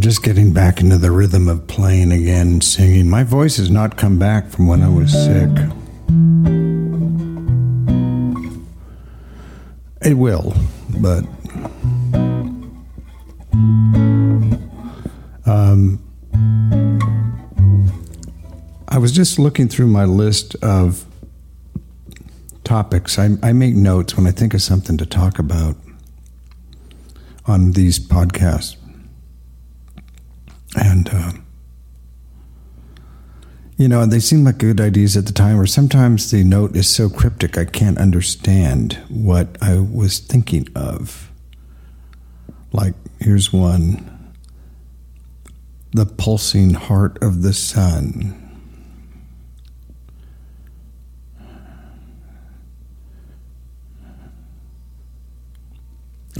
just getting back into the rhythm of playing again, singing. My voice has not come back from when I was sick. It will, but um, I was just looking through my list of topics. I, I make notes when I think of something to talk about on these podcasts. And, uh, you know, they seem like good ideas at the time, or sometimes the note is so cryptic I can't understand what I was thinking of. Like, here's one The pulsing heart of the sun.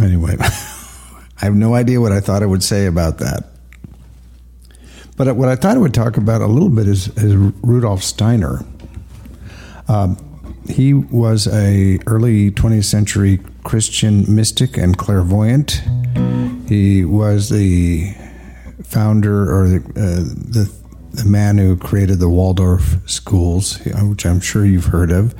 Anyway, I have no idea what I thought I would say about that. But what I thought I would talk about a little bit is, is Rudolf Steiner. Um, he was a early 20th century Christian mystic and clairvoyant. He was the founder or the, uh, the, the man who created the Waldorf schools, which I'm sure you've heard of.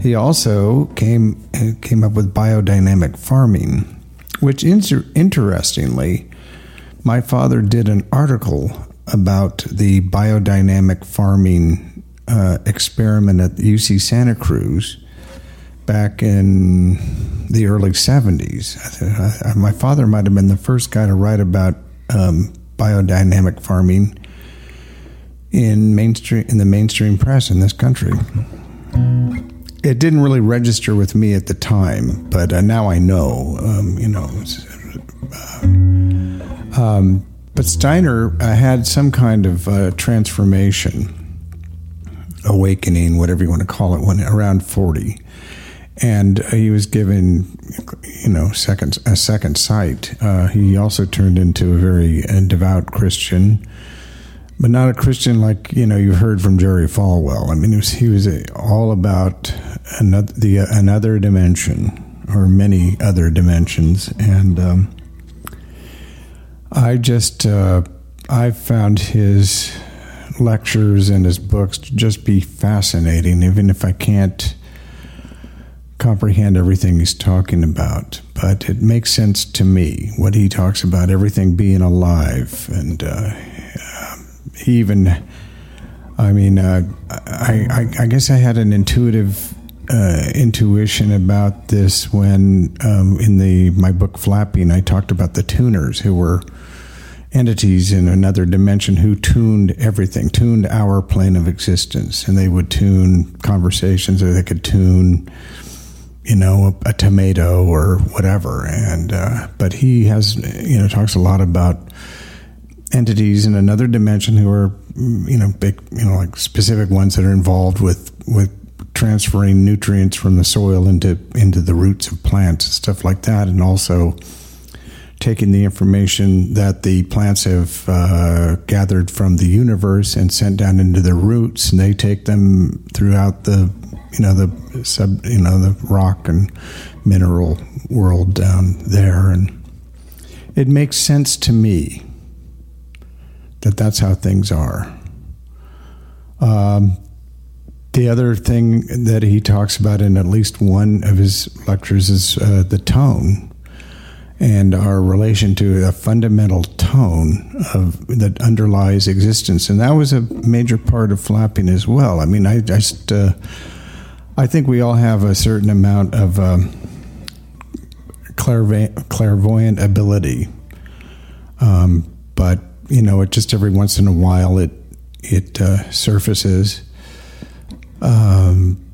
He also came came up with biodynamic farming, which interestingly, my father did an article about the biodynamic farming uh, experiment at UC Santa Cruz back in the early 70s. I, I, my father might have been the first guy to write about um, biodynamic farming in mainstream in the mainstream press in this country. It didn't really register with me at the time, but uh, now I know. Um, you know, uh, um, but Steiner uh, had some kind of uh, transformation, awakening, whatever you want to call it, when around forty, and uh, he was given, you know, second a second sight. Uh, he also turned into a very uh, devout Christian, but not a Christian like you know you heard from Jerry Falwell. I mean, was, he was a, all about another the another dimension or many other dimensions, and. Um, I just uh, I found his lectures and his books to just be fascinating, even if I can't comprehend everything he's talking about. But it makes sense to me what he talks about everything being alive, and uh, even. I mean, uh, I, I, I guess I had an intuitive uh, intuition about this when um, in the my book Flapping, I talked about the tuners who were entities in another dimension who tuned everything, tuned our plane of existence, and they would tune conversations, or they could tune, you know, a, a tomato or whatever. And uh, but he has, you know, talks a lot about entities in another dimension who are, you know, big, you know, like specific ones that are involved with with transferring nutrients from the soil into into the roots of plants and stuff like that, and also taking the information that the plants have uh, gathered from the universe and sent down into their roots, and they take them throughout the you know the sub you know the rock and mineral world down there, and it makes sense to me that that's how things are. Um, the other thing that he talks about in at least one of his lectures is uh, the tone and our relation to a fundamental tone of that underlies existence, and that was a major part of flapping as well. I mean, I just uh, I think we all have a certain amount of um, clairvoyant ability, um, but you know, it just every once in a while it it uh, surfaces. Um,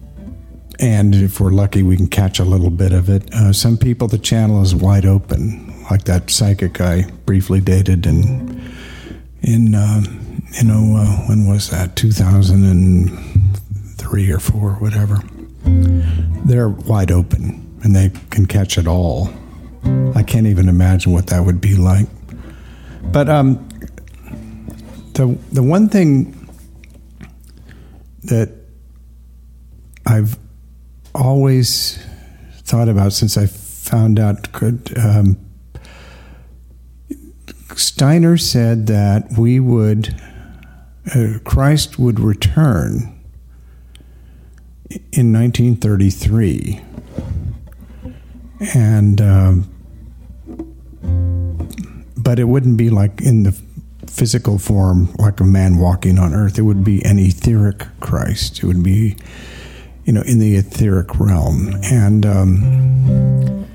and if we're lucky, we can catch a little bit of it. Uh, some people, the channel is wide open, like that psychic I briefly dated in in uh, you know uh, when was that? Two thousand and three or four, whatever. They're wide open and they can catch it all. I can't even imagine what that would be like. But um, the the one thing that I've always thought about since I found out um, Steiner said that we would, uh, Christ would return in 1933. And, um, but it wouldn't be like in the physical form, like a man walking on earth. It would be an etheric Christ. It would be, you know, in the etheric realm. And, um,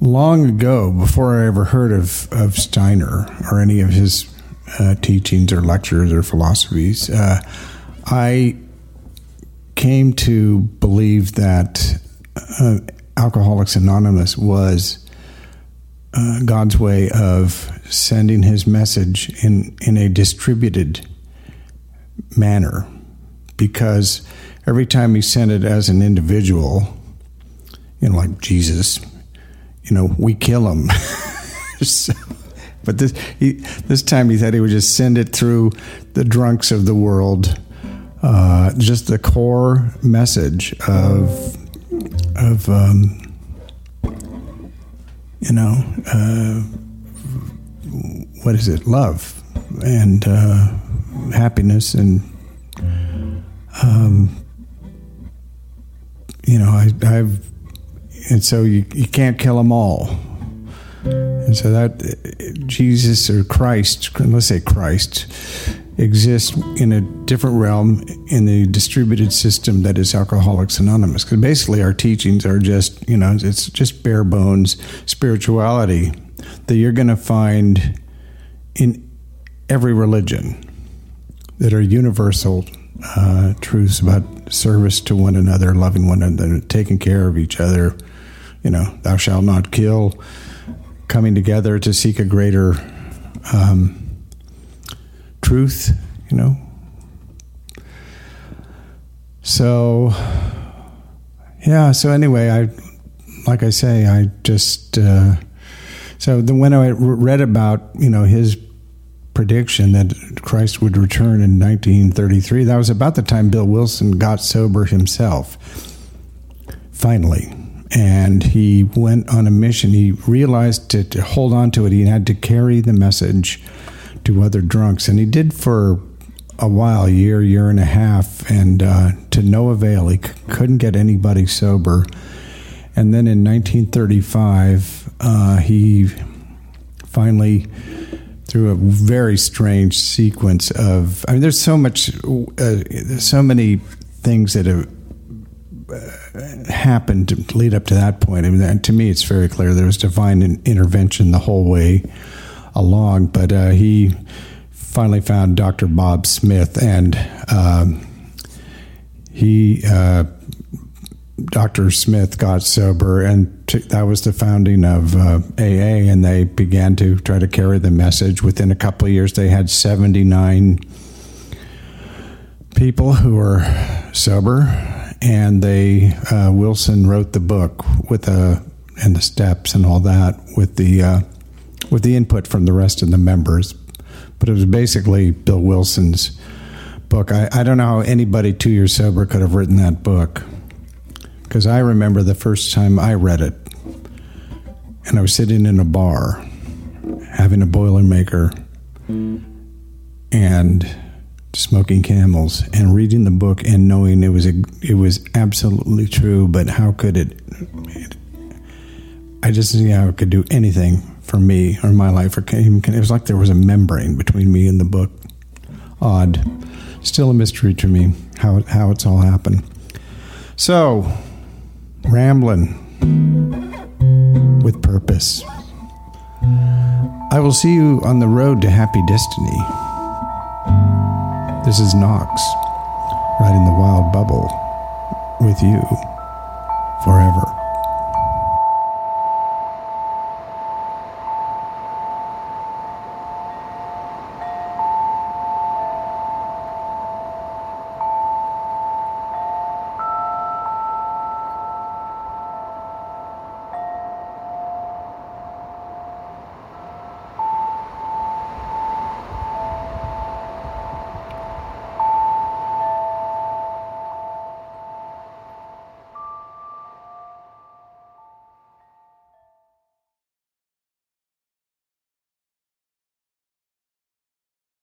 long ago, before I ever heard of, of Steiner or any of his uh, teachings or lectures or philosophies, uh, I came to believe that uh, Alcoholics Anonymous was uh, God's way of sending his message in, in a distributed manner because every time he sent it as an individual, you know, like Jesus, you know, we kill him. so, but this he, this time he thought he would just send it through the drunks of the world, uh, just the core message of of um, you know uh, what is it love and uh, happiness and um, you know I, I've and so you, you can't kill them all. And so that Jesus or Christ, let's say Christ, exists in a different realm in the distributed system that is Alcoholics Anonymous. Because basically, our teachings are just, you know, it's just bare bones spirituality that you're going to find in every religion that are universal uh, truths about service to one another, loving one another, taking care of each other, you know, thou shalt not kill, coming together to seek a greater um, truth, you know. So, yeah, so anyway, I, like I say, I just, uh, so then when I read about, you know, his prediction that Christ would return in 1933, that was about the time Bill Wilson got sober himself, finally and he went on a mission. He realized to, to, hold on to it, he had to carry the message to other drunks, and he did for a while, year, year and a half, and uh, to no avail. He c- couldn't get anybody sober. And then in 1935, uh, he finally, through a very strange sequence of, I mean, there's so much, uh, there's so many things that have happened to lead up to that point. I mean, to me, it's very clear there was divine intervention the whole way along. But uh, he finally found Dr. Bob Smith, and um, he, uh, Dr. Smith, got sober, and t- that was the founding of uh, AA. And they began to try to carry the message. Within a couple of years, they had seventy nine people who were sober and they uh, Wilson wrote the book with the and the steps and all that with the uh, with the input from the rest of the members. But it was basically Bill Wilson's book. I, I don't know how anybody two years sober could have written that book because I remember the first time I read it, and I was sitting in a bar having a Boilermaker and smoking camels and reading the book and knowing it was a, it was absolutely true but how could it, it I just didn't see how it could do anything for me or my life or even it was like there was a membrane between me and the book. Odd. Still a mystery to me how how it's all happened. So rambling with purpose I will see you on the road to happy destiny this is Knox, riding the wild bubble with you forever.